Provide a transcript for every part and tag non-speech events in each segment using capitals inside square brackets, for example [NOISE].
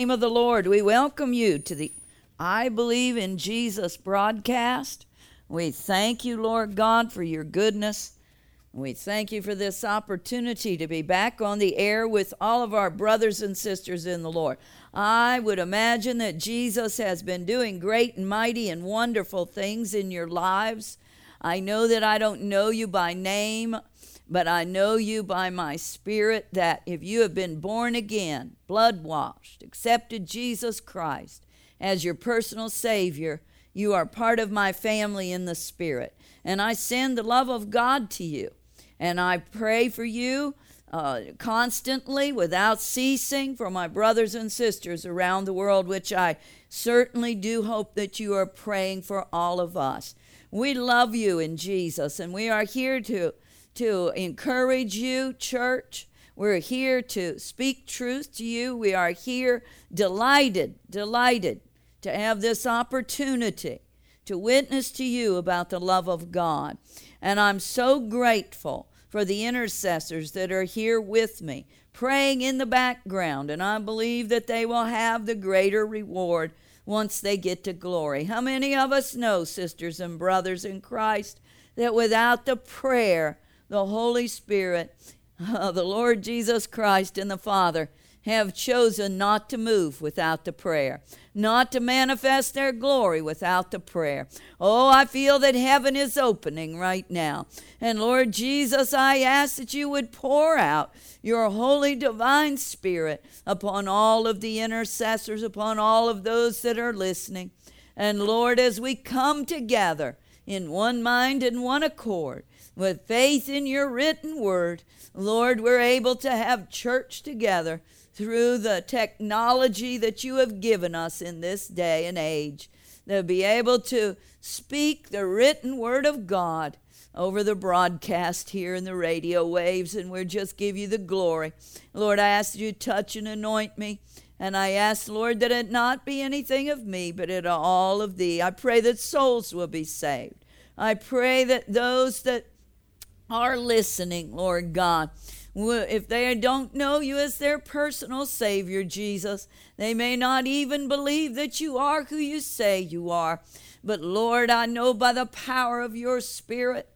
name of the Lord, we welcome you to the I Believe in Jesus broadcast. We thank you, Lord God, for your goodness. We thank you for this opportunity to be back on the air with all of our brothers and sisters in the Lord. I would imagine that Jesus has been doing great and mighty and wonderful things in your lives. I know that I don't know you by name, but I know you by my spirit that if you have been born again, blood washed, accepted Jesus Christ as your personal Savior, you are part of my family in the spirit. And I send the love of God to you. And I pray for you uh, constantly without ceasing for my brothers and sisters around the world, which I certainly do hope that you are praying for all of us. We love you in Jesus, and we are here to, to encourage you, church. We're here to speak truth to you. We are here delighted, delighted to have this opportunity to witness to you about the love of God. And I'm so grateful for the intercessors that are here with me, praying in the background. And I believe that they will have the greater reward once they get to glory. How many of us know, sisters and brothers in Christ, that without the prayer, the Holy Spirit, uh, [LAUGHS] the Lord Jesus Christ, and the Father have chosen not to move without the prayer, not to manifest their glory without the prayer. Oh, I feel that heaven is opening right now. And Lord Jesus, I ask that you would pour out your holy divine spirit upon all of the intercessors, upon all of those that are listening. And Lord, as we come together in one mind and one accord, with faith in your written word, Lord, we're able to have church together through the technology that you have given us in this day and age. To be able to speak the written word of God over the broadcast here in the radio waves, and we'll just give you the glory. Lord, I ask you to touch and anoint me. And I ask, Lord, that it not be anything of me, but it all of thee. I pray that souls will be saved. I pray that those that are listening, Lord God, if they don't know you as their personal Savior, Jesus, they may not even believe that you are who you say you are. But Lord, I know by the power of your Spirit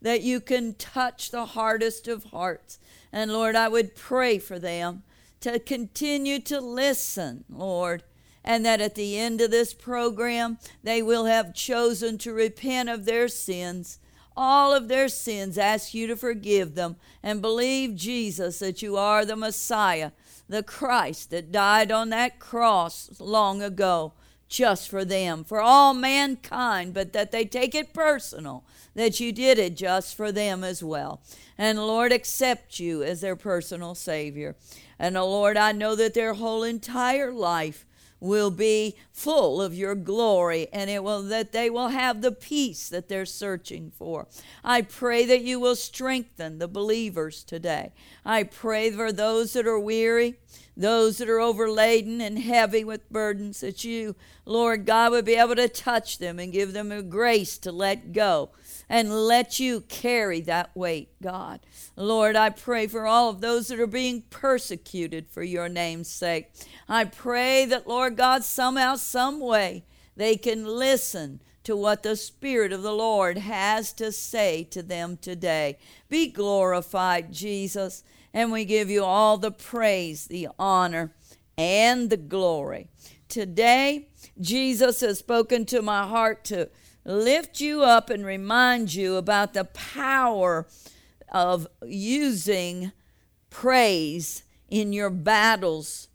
that you can touch the hardest of hearts. And Lord, I would pray for them to continue to listen, Lord, and that at the end of this program, they will have chosen to repent of their sins all of their sins, ask you to forgive them, and believe, Jesus, that you are the Messiah, the Christ that died on that cross long ago just for them, for all mankind, but that they take it personal, that you did it just for them as well. And Lord, accept you as their personal Savior. And oh Lord, I know that their whole entire life will be full of your glory and it will that they will have the peace that they're searching for. I pray that you will strengthen the believers today. I pray for those that are weary, those that are overladen and heavy with burdens that you, Lord God, would be able to touch them and give them a grace to let go and let you carry that weight, God. Lord, I pray for all of those that are being persecuted for your name's sake. I pray that, Lord God, somehow, some way, they can listen to what the Spirit of the Lord has to say to them today. Be glorified, Jesus, and we give you all the praise, the honor, and the glory. Today, Jesus has spoken to my heart to lift you up and remind you about the power of using praise in your battles.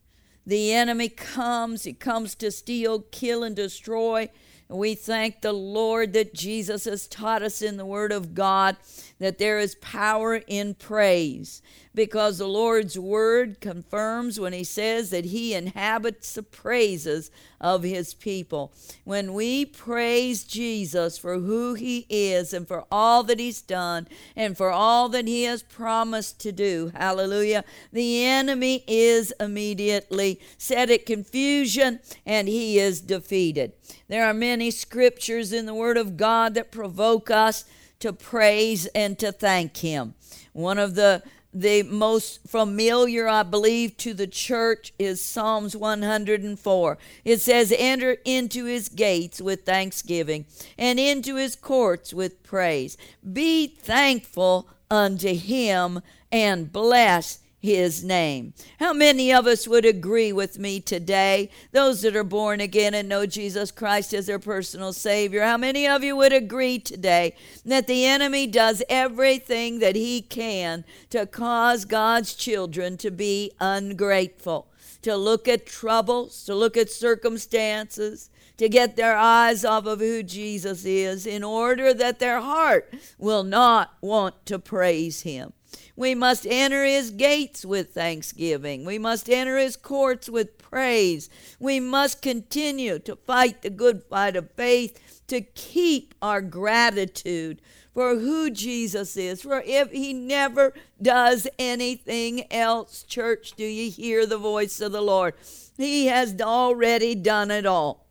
The enemy comes, he comes to steal, kill, and destroy. And we thank the Lord that Jesus has taught us in the Word of God that there is power in praise because the Lord's word confirms when he says that he inhabits the praises of his people. When we praise Jesus for who he is and for all that he's done and for all that he has promised to do, hallelujah, the enemy is immediately set at confusion and he is defeated. There are many scriptures in the Word of God that provoke us to praise and to thank Him. One of the the most familiar, I believe, to the church is Psalms 104. It says, Enter into his gates with thanksgiving and into his courts with praise. Be thankful unto him and bless his name. How many of us would agree with me today, those that are born again and know Jesus Christ as their personal Savior? How many of you would agree today that the enemy does everything that he can to cause God's children to be ungrateful? To look at troubles, to look at circumstances, to get their eyes off of who Jesus is, in order that their heart will not want to praise Him. We must enter his gates with thanksgiving. We must enter his courts with praise. We must continue to fight the good fight of faith to keep our gratitude for who Jesus is. For if he never does anything else, church, do you hear the voice of the Lord? He has already done it all.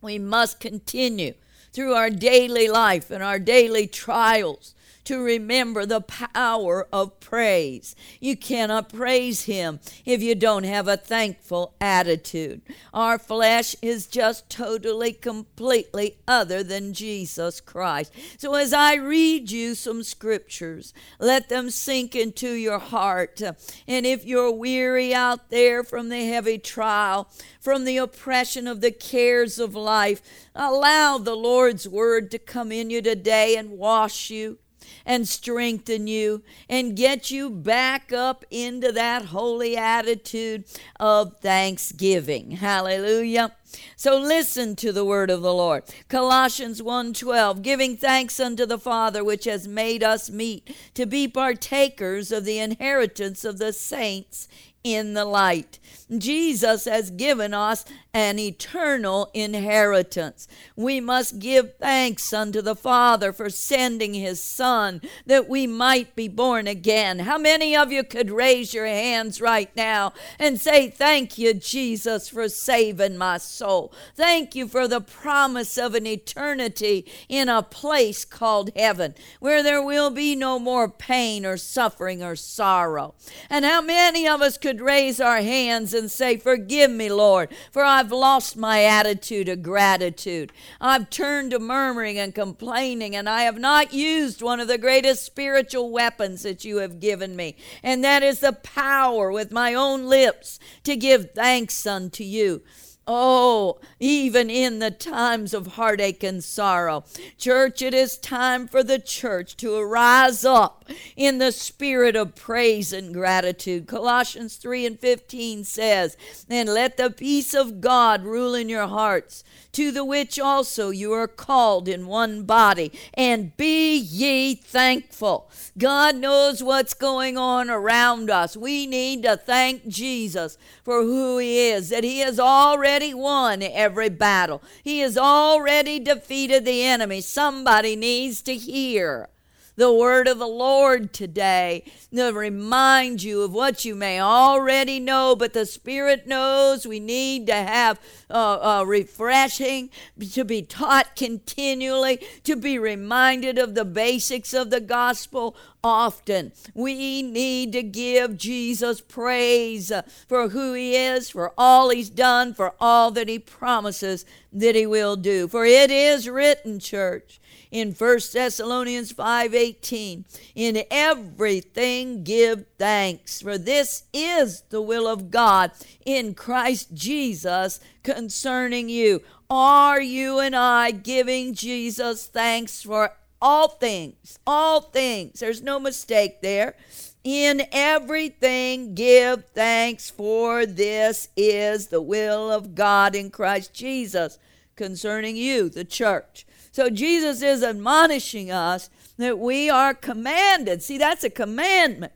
We must continue through our daily life and our daily trials to remember the power of praise. You cannot praise Him if you don't have a thankful attitude. Our flesh is just totally, completely other than Jesus Christ. So as I read you some scriptures, let them sink into your heart. And if you're weary out there from the heavy trial, from the oppression of the cares of life, allow the Lord's word to come in you today and wash you and strengthen you and get you back up into that holy attitude of thanksgiving. Hallelujah. So listen to the word of the Lord. Colossians 1:12, giving thanks unto the Father which has made us meet to be partakers of the inheritance of the saints in the light. Jesus has given us an eternal inheritance. We must give thanks unto the Father for sending his Son that we might be born again. How many of you could raise your hands right now and say, Thank you, Jesus, for saving my soul? Thank you for the promise of an eternity in a place called heaven where there will be no more pain or suffering or sorrow. And how many of us could raise our hands and say, Forgive me, Lord, for I've lost my attitude of gratitude. I've turned to murmuring and complaining, and I have not used one of the greatest spiritual weapons that you have given me, and that is the power with my own lips to give thanks unto you. Oh, even in the times of heartache and sorrow. Church, it is time for the church to arise up in the spirit of praise and gratitude. Colossians 3 and 15 says, And let the peace of God rule in your hearts to the which also you are called in one body, and be ye thankful. God knows what's going on around us. We need to thank Jesus for who He is, that He has already won every battle, He has already defeated the enemy. Somebody needs to hear the word of the Lord today to remind you of what you may already know, but the Spirit knows we need to have uh, uh, refreshing, to be taught continually, to be reminded of the basics of the gospel often. We need to give Jesus praise for who he is, for all he's done, for all that he promises that he will do. For it is written, church, in 1 Thessalonians 5:18, in everything give thanks, for this is the will of God in Christ Jesus concerning you. Are you and I giving Jesus thanks for all things? All things. There's no mistake there. In everything, give thanks, for this is the will of God in Christ Jesus concerning you, the church. So Jesus is admonishing us that we are commanded. See, that's a commandment.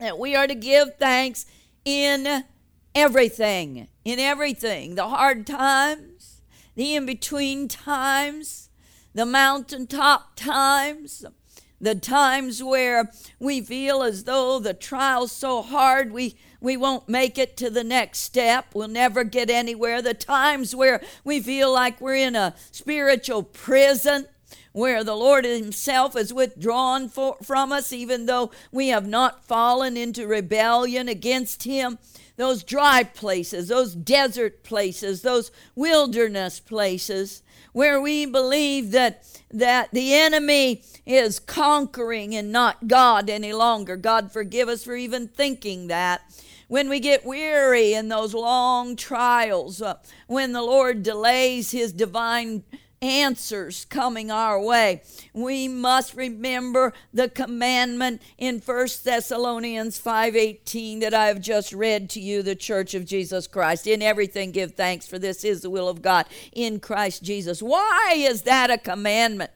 That we are to give thanks in everything. In everything. The hard times, the in between times, the mountaintop times, the times where we feel as though the trial's so hard we we won't make it to the next step. We'll never get anywhere. The times where we feel like we're in a spiritual prison, where the Lord Himself is withdrawn for, from us, even though we have not fallen into rebellion against Him. Those dry places, those desert places, those wilderness places where we believe that that the enemy is conquering and not God any longer. God forgive us for even thinking that. When we get weary in those long trials, uh, when the Lord delays his divine answers coming our way. We must remember the commandment in 1 Thessalonians 5:18 that I have just read to you, the church of Jesus Christ. In everything give thanks, for this is the will of God in Christ Jesus. Why is that a commandment?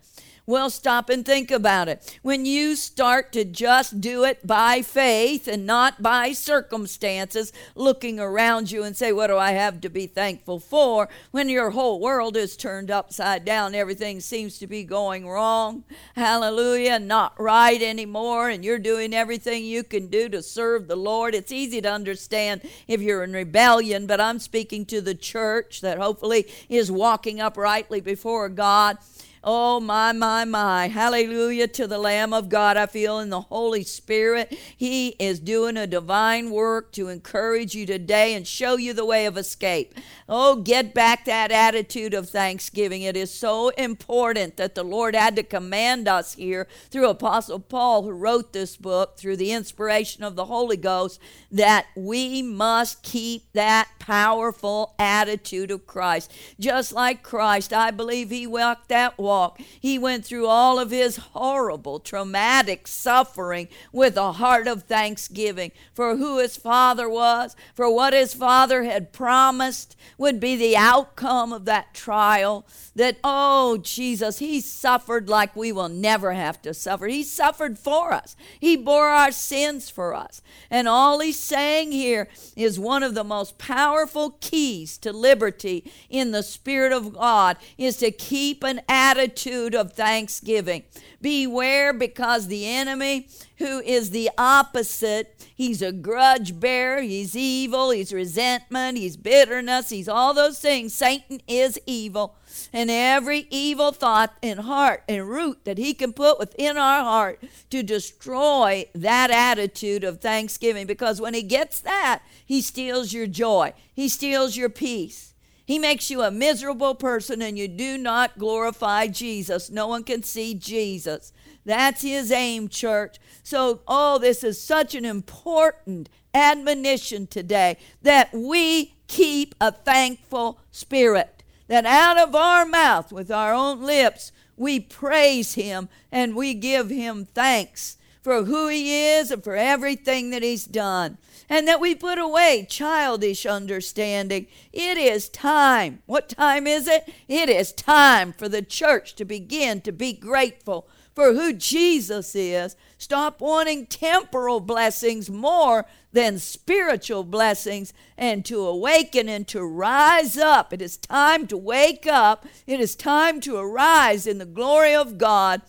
Well, stop and think about it. When you start to just do it by faith and not by circumstances, looking around you and say, What do I have to be thankful for? When your whole world is turned upside down, everything seems to be going wrong. Hallelujah, not right anymore, and you're doing everything you can do to serve the Lord. It's easy to understand if you're in rebellion, but I'm speaking to the church that hopefully is walking uprightly before God Oh, my, my, my. Hallelujah to the Lamb of God. I feel in the Holy Spirit. He is doing a divine work to encourage you today and show you the way of escape. Oh, get back that attitude of thanksgiving. It is so important that the Lord had to command us here through Apostle Paul, who wrote this book through the inspiration of the Holy Ghost, that we must keep that powerful attitude of Christ. Just like Christ, I believe he walked that walk walk. He went through all of his horrible, traumatic suffering with a heart of thanksgiving for who his father was, for what his father had promised would be the outcome of that trial. That, oh, Jesus, he suffered like we will never have to suffer. He suffered for us, he bore our sins for us. And all he's saying here is one of the most powerful keys to liberty in the Spirit of God is to keep an attitude attitude of thanksgiving. Beware because the enemy, who is the opposite, he's a grudge bearer, he's evil, he's resentment, he's bitterness, he's all those things. Satan is evil. And every evil thought and heart and root that he can put within our heart to destroy that attitude of thanksgiving. Because when he gets that, he steals your joy, he steals your peace. He makes you a miserable person and you do not glorify Jesus. No one can see Jesus. That's his aim, church. So, oh, this is such an important admonition today that we keep a thankful spirit. That out of our mouth, with our own lips, we praise him and we give him thanks for who he is and for everything that he's done and that we put away childish understanding. It is time. What time is it? It is time for the church to begin to be grateful for who Jesus is. Stop wanting temporal blessings more than spiritual blessings and to awaken and to rise up. It is time to wake up. It is time to arise in the glory of God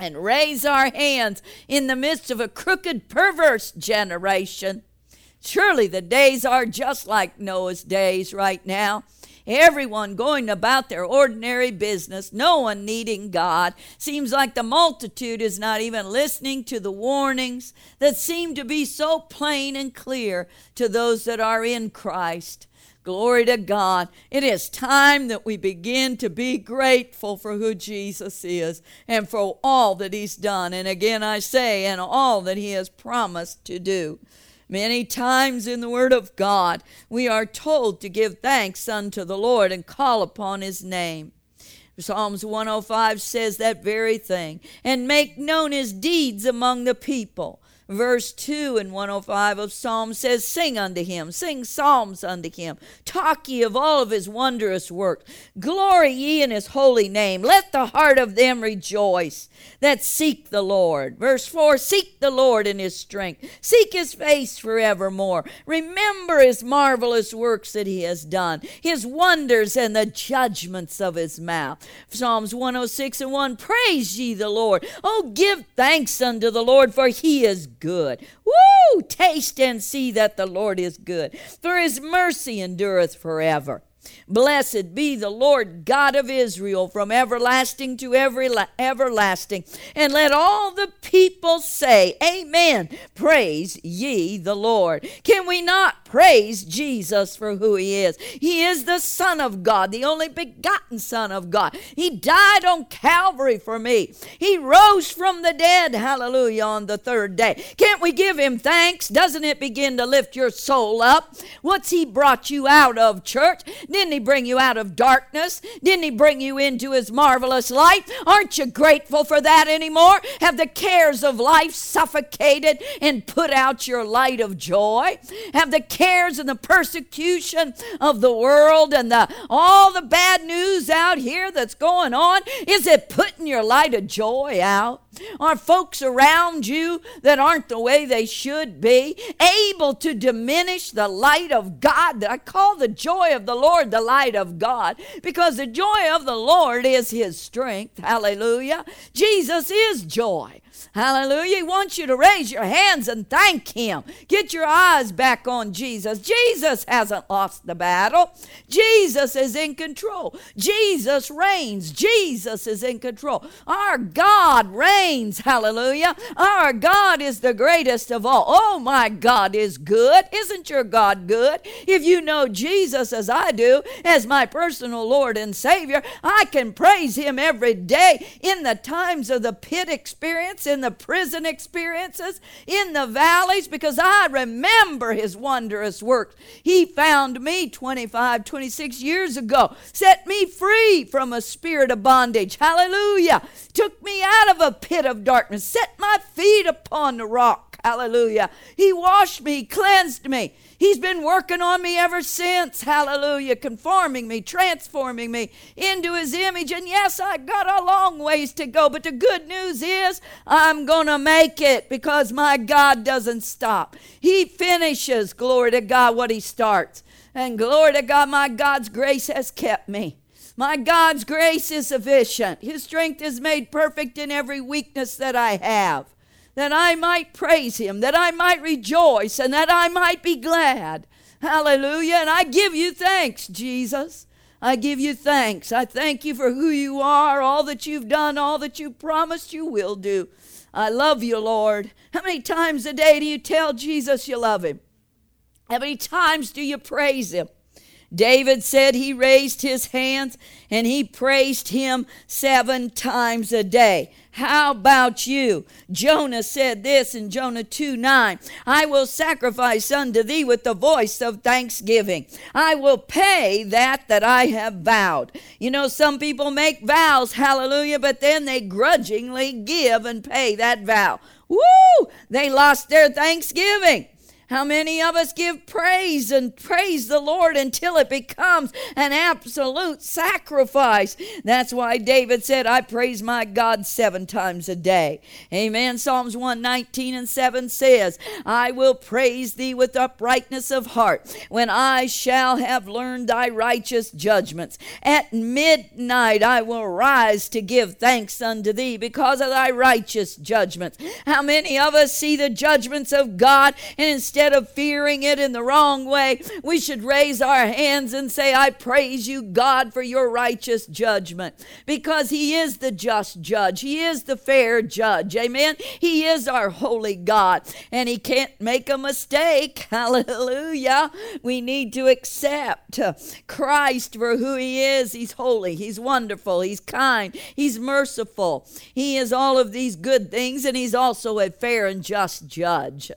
and raise our hands in the midst of a crooked, perverse generation. Surely the days are just like Noah's days right now. Everyone going about their ordinary business, no one needing God. Seems like the multitude is not even listening to the warnings that seem to be so plain and clear to those that are in Christ. Glory to God. It is time that we begin to be grateful for who Jesus is and for all that He's done. And again, I say, and all that He has promised to do. Many times in the Word of God, we are told to give thanks unto the Lord and call upon His name. Psalms 105 says that very thing, and make known His deeds among the people verse 2 and 105 of Psalm says, Sing unto him, sing psalms unto him, talk ye of all of his wondrous works, glory ye in his holy name, let the heart of them rejoice that seek the Lord. Verse 4 Seek the Lord in his strength, seek his face forevermore. Remember his marvelous works that he has done, his wonders and the judgments of his mouth. Psalms 106 and 1 Praise ye the Lord. Oh, give thanks unto the Lord, for he is good. Woo! Taste and see that the Lord is good, for his mercy endureth forever. Blessed be the Lord God of Israel from everlasting to every la- everlasting. And let all the people say, Amen. Praise ye the Lord. Can we not praise Jesus for who he is? He is the Son of God, the only begotten Son of God. He died on Calvary for me. He rose from the dead, hallelujah, on the third day. Can't we give him thanks? Doesn't it begin to lift your soul up? What's he brought you out of, church? Didn't he bring you out of darkness? Didn't He bring you into His marvelous light? Aren't you grateful for that anymore? Have the cares of life suffocated and put out your light of joy? Have the cares and the persecution of the world and the all the bad news out here that's going on? Is it putting your light of joy out? Are folks around you that aren't the way they should be able to diminish the light of God? That I call the joy of the Lord the light of God because the joy of the Lord is his strength. Hallelujah. Jesus is joy. Hallelujah. He wants you to raise your hands and thank Him. Get your eyes back on Jesus. Jesus hasn't lost the battle. Jesus is in control. Jesus reigns. Jesus is in control. Our God reigns. Hallelujah. Our God is the greatest of all. Oh, my God is good. Isn't your God good? If you know Jesus as I do, as my personal Lord and Savior, I can praise Him every day in the times of the pit experience in the prison experiences, in the valleys, because I remember his wondrous works. He found me 25, 26 years ago, set me free from a spirit of bondage. Hallelujah. Took me out of a pit of darkness, set my feet upon the rock. Hallelujah. He washed me, cleansed me. He's been working on me ever since. Hallelujah. Conforming me, transforming me into his image. And yes, I got a long ways to go, but the good news is I'm going to make it because my God doesn't stop. He finishes, glory to God, what he starts. And glory to God, my God's grace has kept me. My God's grace is sufficient. His strength is made perfect in every weakness that I have that I might praise him, that I might rejoice, and that I might be glad. Hallelujah. And I give you thanks, Jesus. I give you thanks. I thank you for who you are, all that you've done, all that you promised you will do. I love you, Lord. How many times a day do you tell Jesus you love him? How many times do you praise him? David said he raised his hands and he praised him seven times a day. How about you? Jonah said this in Jonah 2 9 I will sacrifice unto thee with the voice of thanksgiving. I will pay that that I have vowed. You know, some people make vows, hallelujah, but then they grudgingly give and pay that vow. Woo! They lost their thanksgiving. How many of us give praise and praise the Lord until it becomes an absolute sacrifice? That's why David said, I praise my God seven times a day. Amen. Psalms 119 and 7 says, I will praise thee with uprightness of heart when I shall have learned thy righteous judgments. At midnight I will rise to give thanks unto thee because of thy righteous judgments. How many of us see the judgments of God and instead instead of fearing it in the wrong way, we should raise our hands and say, I praise you, God, for your righteous judgment. Because He is the just judge, He is the fair judge. Amen. He is our holy God, and He can't make a mistake. [LAUGHS] Hallelujah. We need to accept Christ for who He is. He's holy, He's wonderful, He's kind, He's merciful. He is all of these good things, and He's also a fair and just judge.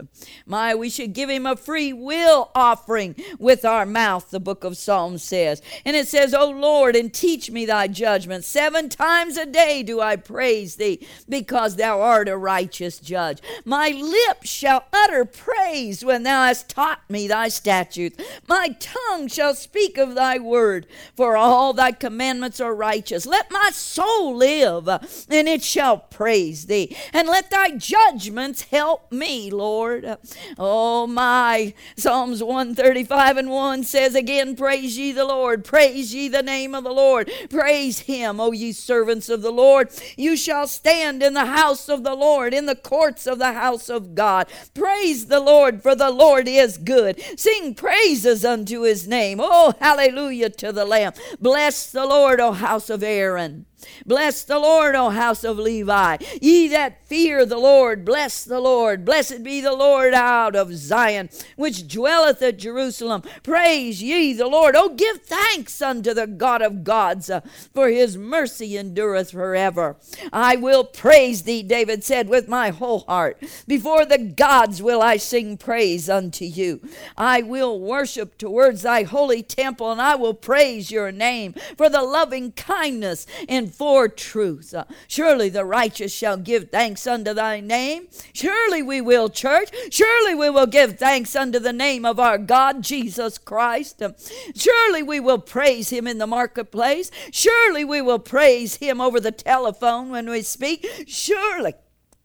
My, we should give him a free will offering with our mouth, the book of Psalms says. And it says, O Lord, and teach me thy judgment. Seven times a day do I praise thee, because thou art a righteous judge. My lips shall utter praise when thou hast taught me thy statutes. My tongue shall speak of thy word, for all thy commandments are righteous. Let my soul live, and it shall praise thee. And let thy judgments help me, Lord. Oh, Oh my. Psalms 135 and 1 says again, Praise ye the Lord, praise ye the name of the Lord, praise him, O ye servants of the Lord. You shall stand in the house of the Lord, in the courts of the house of God. Praise the Lord, for the Lord is good. Sing praises unto his name. Oh, hallelujah to the Lamb. Bless the Lord, O house of Aaron. Bless the Lord, O house of Levi. Ye that fear the Lord, bless the Lord. Blessed be the Lord out of Zion, which dwelleth at Jerusalem. Praise ye the Lord. Oh, give thanks unto the God of gods, uh, for his mercy endureth forever. I will praise thee, David said, with my whole heart. Before the gods will I sing praise unto you. I will worship towards thy holy temple, and I will praise your name for the loving kindness and for truth. Uh, surely the righteous shall give thanks unto thy name. Surely we will, church. Surely we will give thanks unto the name of our God, Jesus Christ. Uh, surely we will praise him in the marketplace. Surely we will praise him over the telephone when we speak. Surely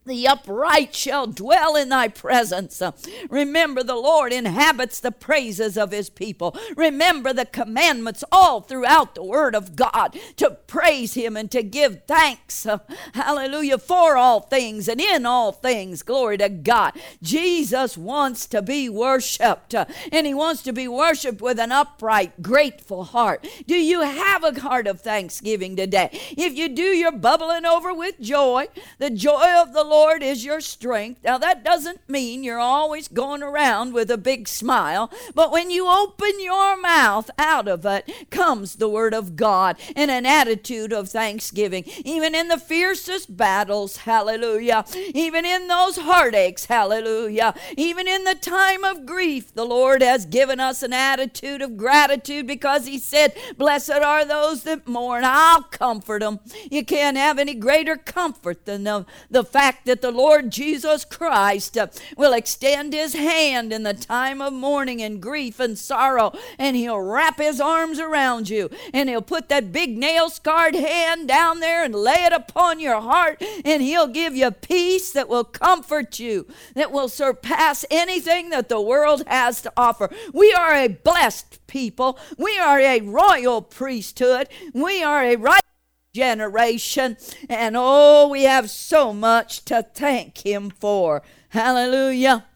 the upright shall dwell in thy presence. Remember, the Lord inhabits the praises of his people. Remember the commandments all throughout the Word of God to praise him and to give thanks. Hallelujah. For all things and in all things. Glory to God. Jesus wants to be worshiped, and he wants to be worshiped with an upright, grateful heart. Do you have a heart of thanksgiving today? If you do, you're bubbling over with joy. The joy of the Lord Lord is your strength. Now, that doesn't mean you're always going around with a big smile, but when you open your mouth, out of it comes the Word of God and an attitude of thanksgiving. Even in the fiercest battles, hallelujah. Even in those heartaches, hallelujah. Even in the time of grief, the Lord has given us an attitude of gratitude because He said, Blessed are those that mourn. I'll comfort them. You can't have any greater comfort than the, the fact that the Lord Jesus Christ uh, will extend his hand in the time of mourning and grief and sorrow, and he'll wrap his arms around you, and he'll put that big nail scarred hand down there and lay it upon your heart, and he'll give you peace that will comfort you, that will surpass anything that the world has to offer. We are a blessed people, we are a royal priesthood, we are a right generation. And oh, we have so much to thank Him for. Hallelujah.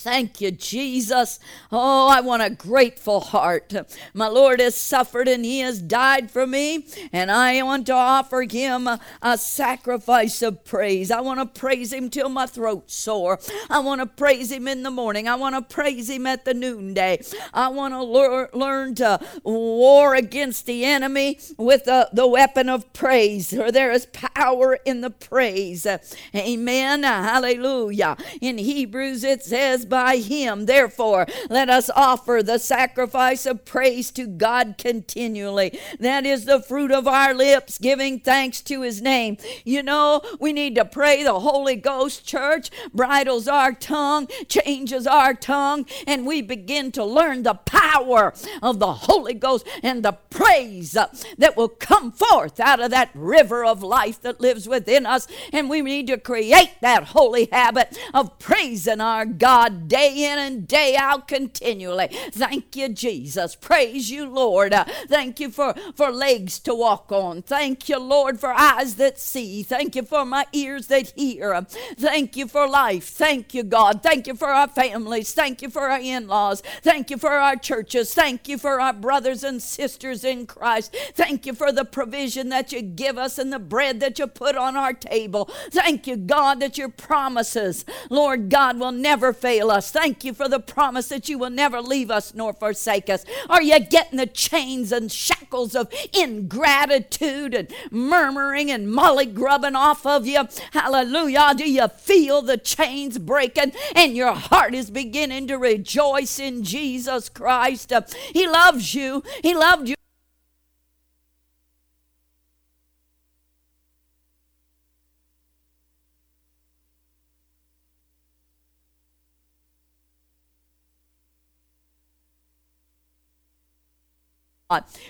Thank you, Jesus. Oh, I want a grateful heart. My Lord has suffered and He has died for me, and I want to offer Him a, a sacrifice of praise. I want to praise Him till my throat's sore. I want to praise Him in the morning. I want to praise Him at the noonday. I want to lear, learn to war against the enemy with the, the weapon of praise, for there is power in the praise. Amen. Hallelujah. In Hebrews it says, by him. Therefore, let us offer the sacrifice of praise to God continually. That is the fruit of our lips, giving thanks to his name. You know, we need to pray the Holy Ghost, church, bridles our tongue, changes our tongue, and we begin to learn the power of the Holy Ghost and the praise that will come forth out of that river of life that lives within us. And we need to create that holy habit of praising our God day in and day out continually. Thank you, Jesus. Praise you, Lord. Uh, thank you for, for legs to walk on. Thank you, Lord, for eyes that see. Thank you for my ears that hear. Thank you for life. Thank you, God. Thank you for our families. Thank you for our in laws. Thank you for our churches. Thank you for our brothers and sisters in Christ. Thank you for the provision that you give us and the bread that you put on our table. Thank you, God, that your promises, Lord God, will never fail us. Thank you for the promise that you will never leave us nor forsake us. Are you getting the chains and shackles of ingratitude and murmuring and molly grubbing off of you? Hallelujah. Do you feel the chains breaking and your heart is beginning to rejoice in Jesus Christ? He loves you. He loved you.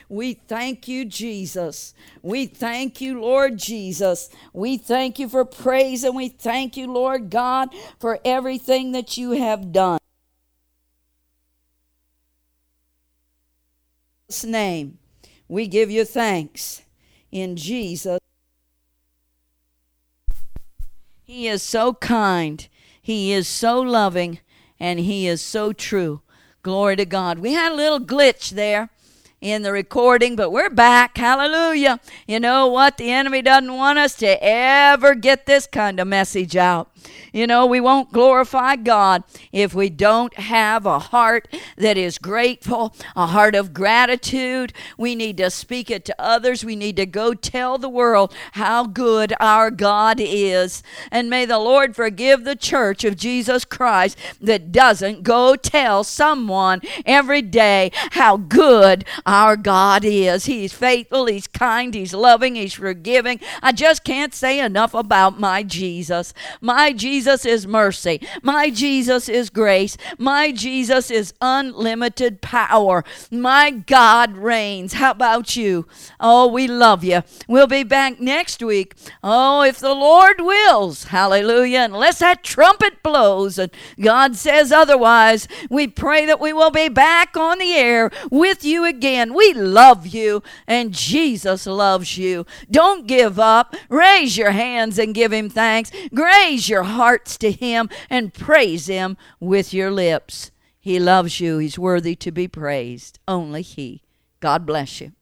We thank you, Jesus. We thank you, Lord Jesus. We thank you for praise and we thank you, Lord God, for everything that you have done. name we give you thanks in Jesus He is so kind he is so loving and he is so true glory to God we had a little glitch there in the recording, but we're back. Hallelujah. You know what? The enemy doesn't want us to ever get this kind of message out. You know, we won't glorify God if we don't have a heart that is grateful, a heart of gratitude. We need to speak it to others. We need to go tell the world how good our God is. And may the Lord forgive the church of Jesus Christ that doesn't go tell someone every day how good our God is. He's faithful, He's kind, He's loving, He's forgiving. I just can't say enough about my Jesus. My Jesus is mercy. My Jesus is grace. My Jesus is unlimited power. My God reigns. How about you? Oh, we love you. We'll be back next week. Oh, if the Lord wills. Hallelujah. Unless that trumpet blows and God says otherwise, we pray that we will be back on the air with you again. We love you and Jesus loves you. Don't give up. Raise your hands and give him thanks. Raise your hearts to Him and praise Him with your lips. He loves you. He's worthy to be praised. Only He. God bless you.